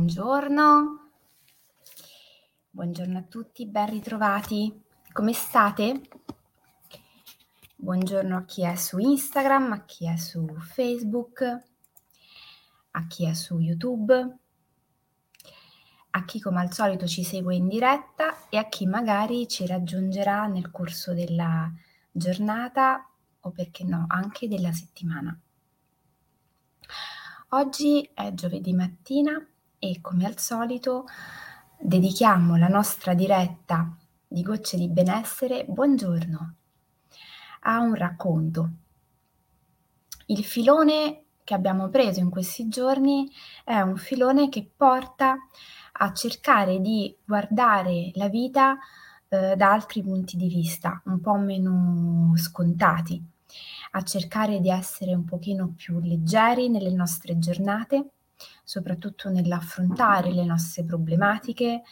Buongiorno. Buongiorno a tutti, ben ritrovati. Come state? Buongiorno a chi è su Instagram, a chi è su Facebook, a chi è su YouTube, a chi come al solito ci segue in diretta e a chi magari ci raggiungerà nel corso della giornata o perché no, anche della settimana. Oggi è giovedì mattina e come al solito dedichiamo la nostra diretta di Gocce di Benessere, buongiorno, a un racconto. Il filone che abbiamo preso in questi giorni è un filone che porta a cercare di guardare la vita eh, da altri punti di vista, un po' meno scontati a cercare di essere un pochino più leggeri nelle nostre giornate, soprattutto nell'affrontare le nostre problematiche,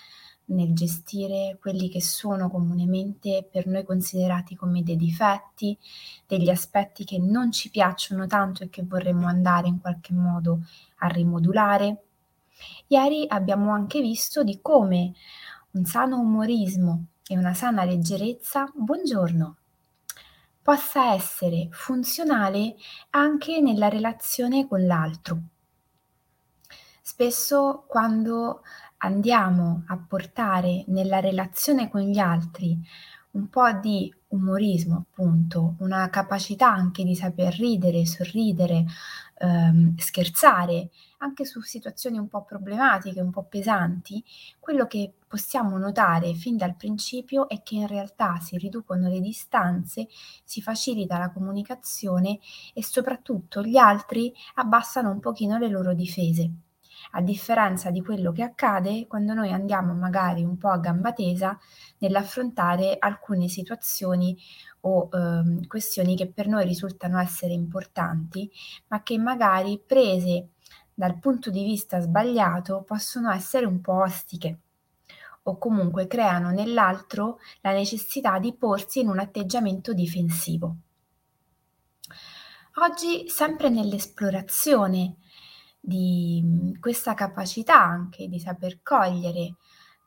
nel gestire quelli che sono comunemente per noi considerati come dei difetti, degli aspetti che non ci piacciono tanto e che vorremmo andare in qualche modo a rimodulare. Ieri abbiamo anche visto di come un sano umorismo e una sana leggerezza, buongiorno, possa essere funzionale anche nella relazione con l'altro. Spesso quando andiamo a portare nella relazione con gli altri un po' di umorismo, appunto, una capacità anche di saper ridere, sorridere, ehm, scherzare, anche su situazioni un po' problematiche, un po' pesanti, quello che possiamo notare fin dal principio è che in realtà si riducono le distanze, si facilita la comunicazione e soprattutto gli altri abbassano un pochino le loro difese. A differenza di quello che accade quando noi andiamo magari un po' a gamba tesa nell'affrontare alcune situazioni o ehm, questioni che per noi risultano essere importanti, ma che magari prese dal punto di vista sbagliato possono essere un po' ostiche o comunque creano nell'altro la necessità di porsi in un atteggiamento difensivo. Oggi, sempre nell'esplorazione di questa capacità anche di saper cogliere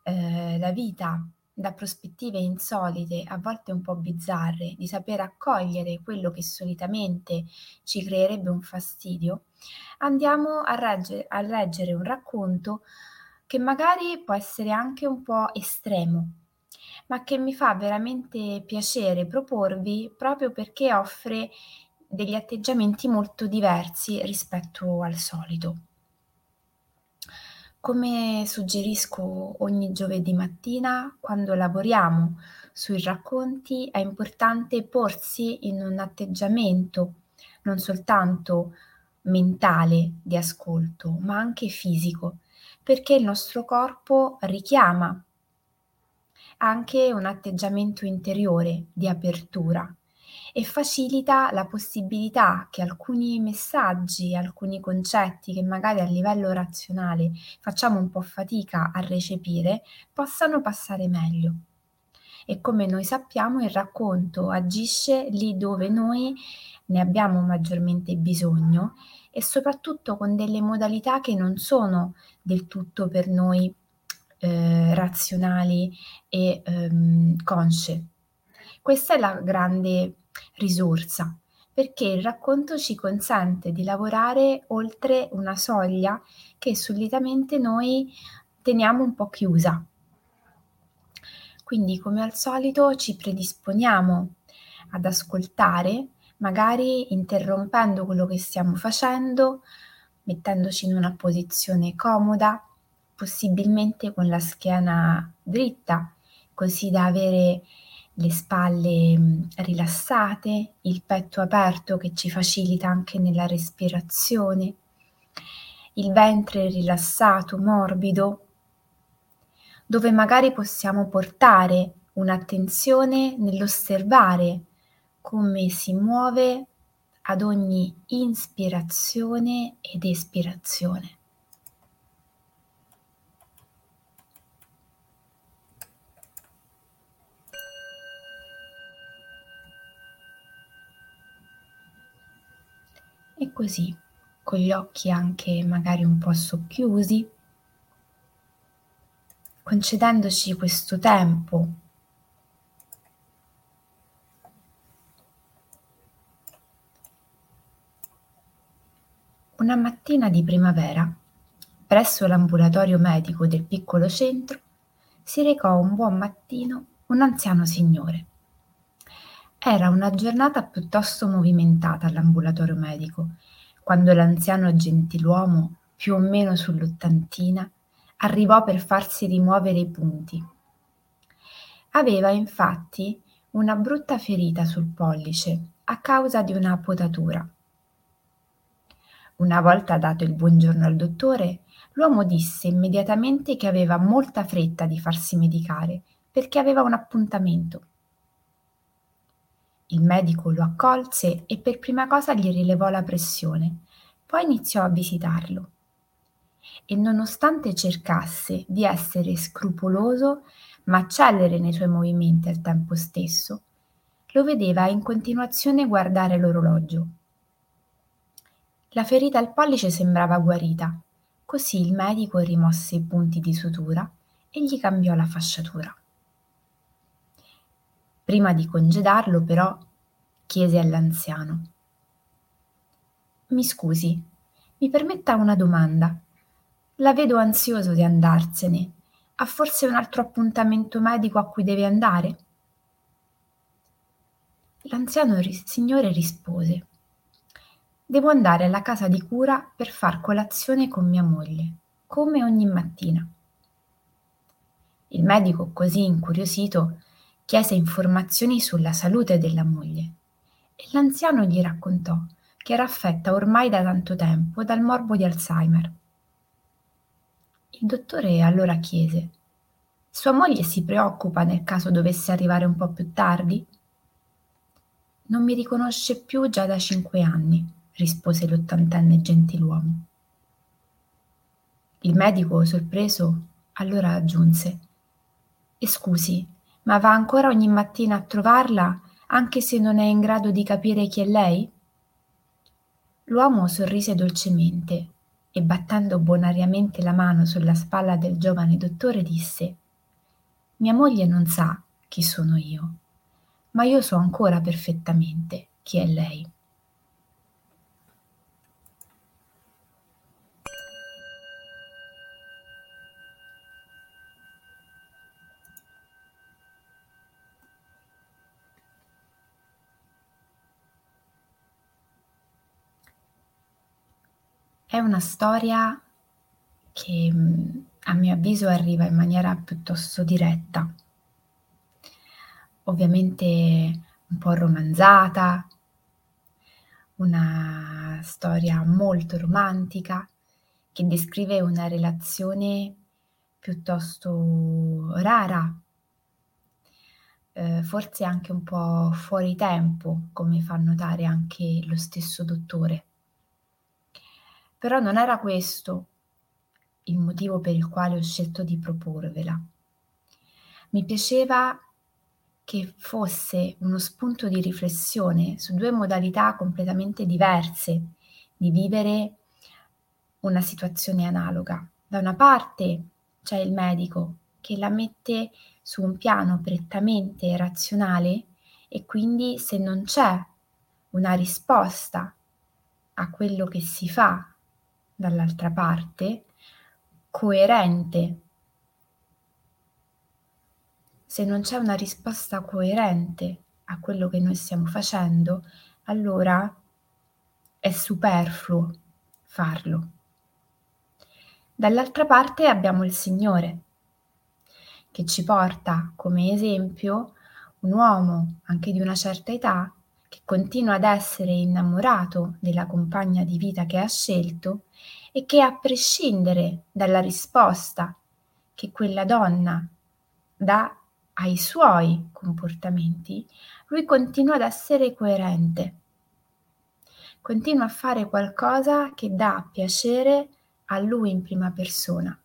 eh, la vita da prospettive insolite, a volte un po' bizzarre, di saper accogliere quello che solitamente ci creerebbe un fastidio, andiamo a, regge- a leggere un racconto che magari può essere anche un po' estremo, ma che mi fa veramente piacere proporvi proprio perché offre degli atteggiamenti molto diversi rispetto al solito. Come suggerisco ogni giovedì mattina, quando lavoriamo sui racconti, è importante porsi in un atteggiamento non soltanto mentale di ascolto, ma anche fisico, perché il nostro corpo richiama anche un atteggiamento interiore di apertura e facilita la possibilità che alcuni messaggi, alcuni concetti che magari a livello razionale facciamo un po' fatica a recepire, possano passare meglio. E come noi sappiamo il racconto agisce lì dove noi ne abbiamo maggiormente bisogno e soprattutto con delle modalità che non sono del tutto per noi eh, razionali e ehm, consce. Questa è la grande risorsa, perché il racconto ci consente di lavorare oltre una soglia che solitamente noi teniamo un po' chiusa. Quindi, come al solito, ci predisponiamo ad ascoltare, magari interrompendo quello che stiamo facendo, mettendoci in una posizione comoda, possibilmente con la schiena dritta, così da avere le spalle mm, rilassate, il petto aperto che ci facilita anche nella respirazione, il ventre rilassato, morbido, dove magari possiamo portare un'attenzione nell'osservare come si muove ad ogni inspirazione ed espirazione. E così, con gli occhi anche magari un po' socchiusi, concedendoci questo tempo Una mattina di primavera, presso l'ambulatorio medico del piccolo centro, si recò un buon mattino un anziano signore. Era una giornata piuttosto movimentata all'ambulatorio medico, quando l'anziano gentiluomo, più o meno sull'ottantina, arrivò per farsi rimuovere i punti. Aveva infatti una brutta ferita sul pollice a causa di una potatura una volta dato il buongiorno al dottore, l'uomo disse immediatamente che aveva molta fretta di farsi medicare, perché aveva un appuntamento. Il medico lo accolse e per prima cosa gli rilevò la pressione, poi iniziò a visitarlo. E nonostante cercasse di essere scrupoloso, ma celere nei suoi movimenti al tempo stesso, lo vedeva in continuazione guardare l'orologio la ferita al pollice sembrava guarita, così il medico rimosse i punti di sutura e gli cambiò la fasciatura. Prima di congedarlo, però, chiese all'anziano. Mi scusi, mi permetta una domanda. La vedo ansioso di andarsene. Ha forse un altro appuntamento medico a cui deve andare? L'anziano ri- signore rispose Devo andare alla casa di cura per far colazione con mia moglie, come ogni mattina. Il medico, così incuriosito, chiese informazioni sulla salute della moglie e l'anziano gli raccontò che era affetta ormai da tanto tempo dal morbo di Alzheimer. Il dottore allora chiese Sua moglie si preoccupa nel caso dovesse arrivare un po' più tardi? Non mi riconosce più già da cinque anni rispose l'ottantenne gentiluomo. Il medico, sorpreso, allora aggiunse E scusi, ma va ancora ogni mattina a trovarla, anche se non è in grado di capire chi è lei? L'uomo sorrise dolcemente e battendo bonariamente la mano sulla spalla del giovane dottore disse Mia moglie non sa chi sono io, ma io so ancora perfettamente chi è lei. È una storia che a mio avviso arriva in maniera piuttosto diretta, ovviamente un po' romanzata, una storia molto romantica che descrive una relazione piuttosto rara, eh, forse anche un po' fuori tempo, come fa notare anche lo stesso dottore. Però non era questo il motivo per il quale ho scelto di proporvela. Mi piaceva che fosse uno spunto di riflessione su due modalità completamente diverse di vivere una situazione analoga. Da una parte c'è il medico che la mette su un piano prettamente razionale e quindi se non c'è una risposta a quello che si fa dall'altra parte, coerente. Se non c'è una risposta coerente a quello che noi stiamo facendo, allora è superfluo farlo. Dall'altra parte abbiamo il Signore, che ci porta come esempio un uomo anche di una certa età che continua ad essere innamorato della compagna di vita che ha scelto e che a prescindere dalla risposta che quella donna dà ai suoi comportamenti, lui continua ad essere coerente, continua a fare qualcosa che dà piacere a lui in prima persona.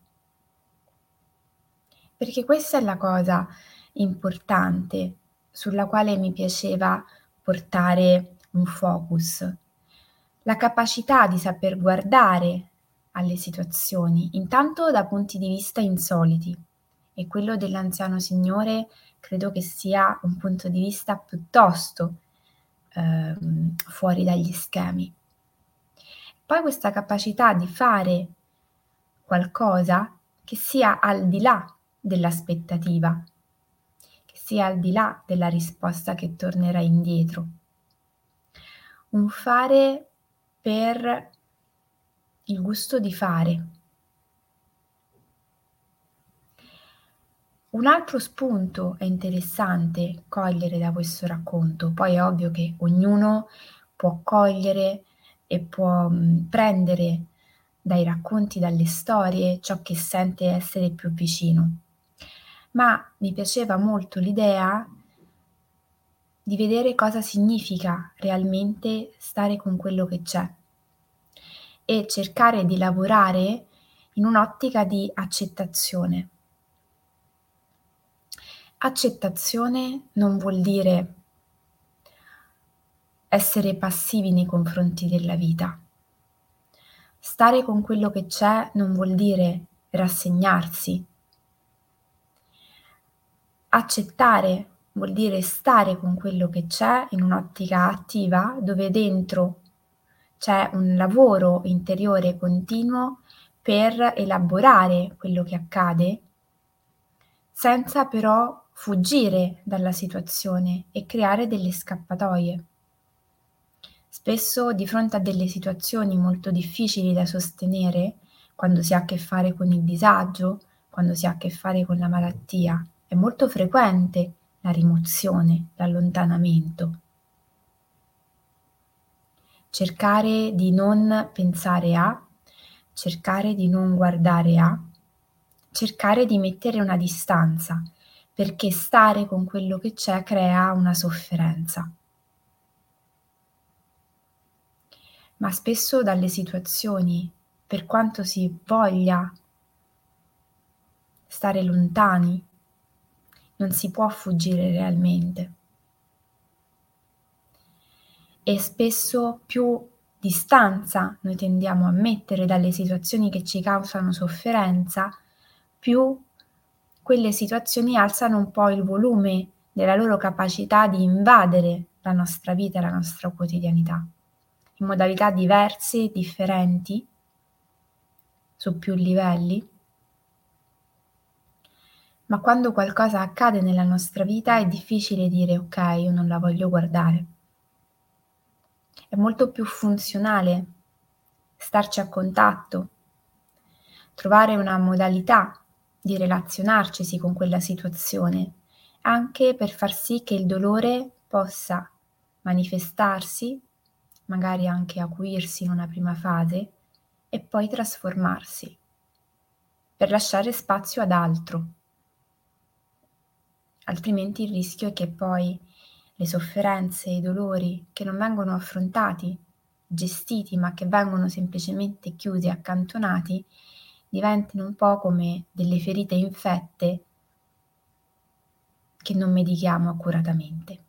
Perché questa è la cosa importante sulla quale mi piaceva portare un focus, la capacità di saper guardare alle situazioni, intanto da punti di vista insoliti. E quello dell'anziano signore credo che sia un punto di vista piuttosto eh, fuori dagli schemi. Poi questa capacità di fare qualcosa che sia al di là dell'aspettativa, sia al di là della risposta che tornerà indietro. Un fare per il gusto di fare. Un altro spunto è interessante cogliere da questo racconto, poi è ovvio che ognuno può cogliere e può mh, prendere dai racconti, dalle storie, ciò che sente essere più vicino. Ma mi piaceva molto l'idea di vedere cosa significa realmente stare con quello che c'è e cercare di lavorare in un'ottica di accettazione. Accettazione non vuol dire essere passivi nei confronti della vita. Stare con quello che c'è non vuol dire rassegnarsi. Accettare vuol dire stare con quello che c'è in un'ottica attiva dove dentro c'è un lavoro interiore continuo per elaborare quello che accade, senza però fuggire dalla situazione e creare delle scappatoie. Spesso di fronte a delle situazioni molto difficili da sostenere, quando si ha a che fare con il disagio, quando si ha a che fare con la malattia, è molto frequente la rimozione, l'allontanamento cercare di non pensare a, cercare di non guardare a, cercare di mettere una distanza, perché stare con quello che c'è crea una sofferenza. Ma spesso dalle situazioni, per quanto si voglia stare lontani, non si può fuggire realmente e spesso più distanza noi tendiamo a mettere dalle situazioni che ci causano sofferenza, più quelle situazioni alzano un po' il volume della loro capacità di invadere la nostra vita e la nostra quotidianità, in modalità diverse, differenti, su più livelli. Ma quando qualcosa accade nella nostra vita è difficile dire ok, io non la voglio guardare è molto più funzionale starci a contatto, trovare una modalità di relazionarcisi con quella situazione, anche per far sì che il dolore possa manifestarsi, magari anche acuirsi in una prima fase, e poi trasformarsi, per lasciare spazio ad altro. Altrimenti il rischio è che poi le sofferenze i dolori che non vengono affrontati, gestiti, ma che vengono semplicemente chiusi accantonati, diventino un po' come delle ferite infette che non medichiamo accuratamente.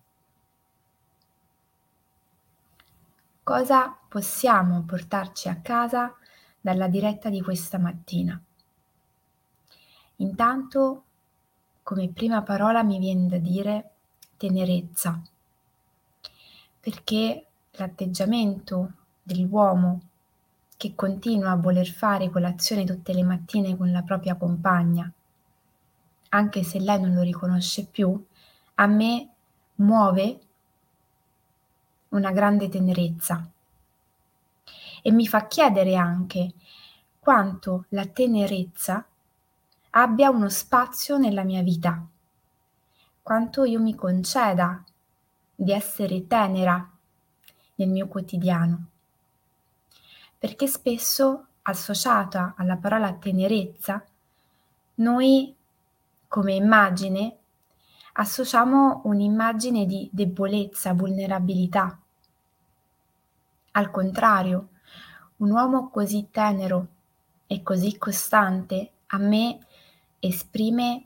Cosa possiamo portarci a casa dalla diretta di questa mattina? Intanto, come prima parola mi viene da dire tenerezza, perché l'atteggiamento dell'uomo che continua a voler fare colazione tutte le mattine con la propria compagna, anche se lei non lo riconosce più, a me muove una grande tenerezza. E mi fa chiedere anche quanto la tenerezza abbia uno spazio nella mia vita quanto io mi conceda di essere tenera nel mio quotidiano. Perché spesso associata alla parola tenerezza, noi come immagine associamo un'immagine di debolezza, vulnerabilità. Al contrario, un uomo così tenero e così costante a me esprime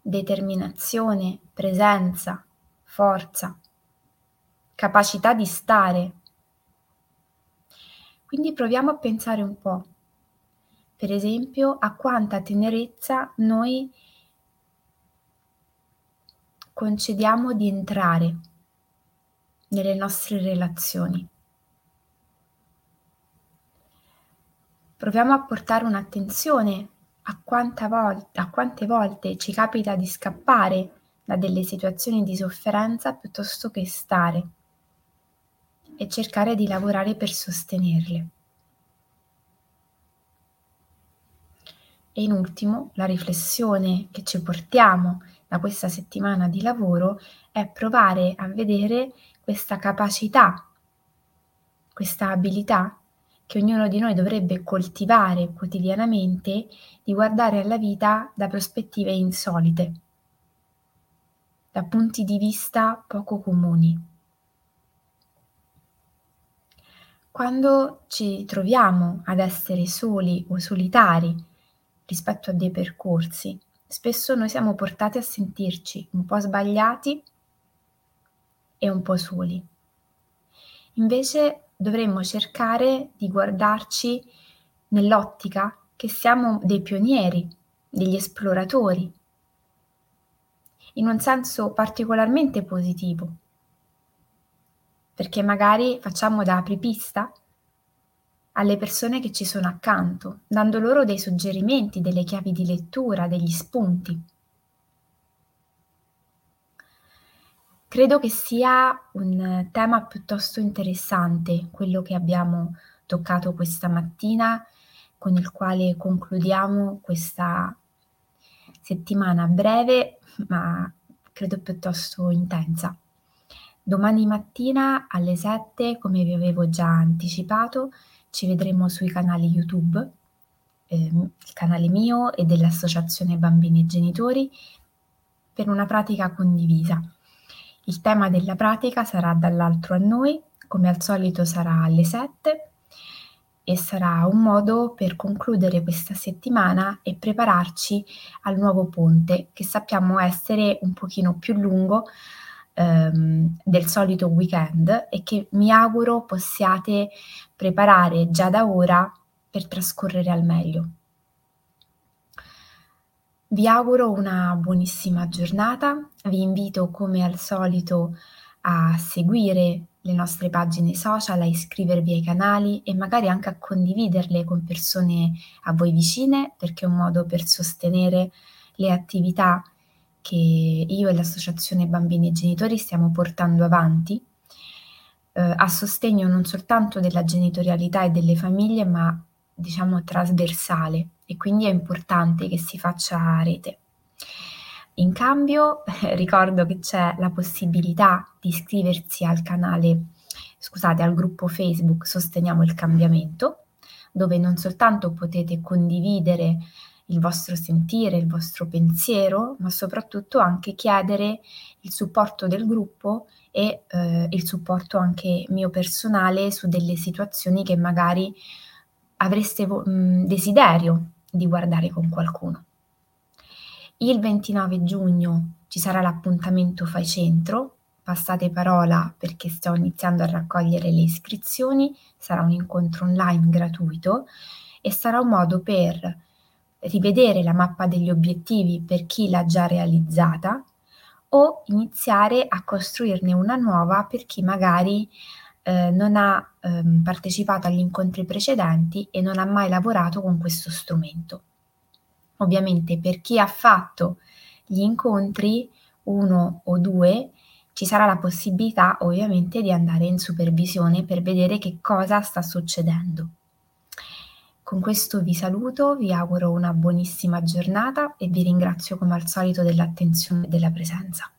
determinazione, presenza, forza, capacità di stare. Quindi proviamo a pensare un po', per esempio, a quanta tenerezza noi concediamo di entrare nelle nostre relazioni. Proviamo a portare un'attenzione a, volta, a quante volte ci capita di scappare da delle situazioni di sofferenza piuttosto che stare e cercare di lavorare per sostenerle. E in ultimo, la riflessione che ci portiamo da questa settimana di lavoro è provare a vedere questa capacità, questa abilità che ognuno di noi dovrebbe coltivare quotidianamente di guardare alla vita da prospettive insolite, da punti di vista poco comuni. Quando ci troviamo ad essere soli o solitari rispetto a dei percorsi, spesso noi siamo portati a sentirci un po' sbagliati e un po' soli. Invece dovremmo cercare di guardarci nell'ottica che siamo dei pionieri, degli esploratori, in un senso particolarmente positivo, perché magari facciamo da apripista alle persone che ci sono accanto, dando loro dei suggerimenti, delle chiavi di lettura, degli spunti. Credo che sia un tema piuttosto interessante quello che abbiamo toccato questa mattina, con il quale concludiamo questa settimana breve, ma credo piuttosto intensa. Domani mattina alle 7, come vi avevo già anticipato, ci vedremo sui canali YouTube, eh, il canale mio e dell'Associazione Bambini e Genitori, per una pratica condivisa. Il tema della pratica sarà dall'altro a noi, come al solito sarà alle 7 e sarà un modo per concludere questa settimana e prepararci al nuovo ponte che sappiamo essere un pochino più lungo ehm, del solito weekend e che mi auguro possiate preparare già da ora per trascorrere al meglio. Vi auguro una buonissima giornata, vi invito come al solito a seguire le nostre pagine social, a iscrivervi ai canali e magari anche a condividerle con persone a voi vicine perché è un modo per sostenere le attività che io e l'Associazione Bambini e Genitori stiamo portando avanti eh, a sostegno non soltanto della genitorialità e delle famiglie, ma diciamo trasversale e quindi è importante che si faccia rete. In cambio ricordo che c'è la possibilità di iscriversi al canale, scusate, al gruppo Facebook Sosteniamo il cambiamento, dove non soltanto potete condividere il vostro sentire, il vostro pensiero, ma soprattutto anche chiedere il supporto del gruppo e eh, il supporto anche mio personale su delle situazioni che magari avreste mh, desiderio di guardare con qualcuno. Il 29 giugno ci sarà l'appuntamento Fai Centro, passate parola perché sto iniziando a raccogliere le iscrizioni, sarà un incontro online gratuito e sarà un modo per rivedere la mappa degli obiettivi per chi l'ha già realizzata o iniziare a costruirne una nuova per chi magari eh, non ha ehm, partecipato agli incontri precedenti e non ha mai lavorato con questo strumento. Ovviamente per chi ha fatto gli incontri, uno o due, ci sarà la possibilità ovviamente di andare in supervisione per vedere che cosa sta succedendo. Con questo vi saluto, vi auguro una buonissima giornata e vi ringrazio come al solito dell'attenzione e della presenza.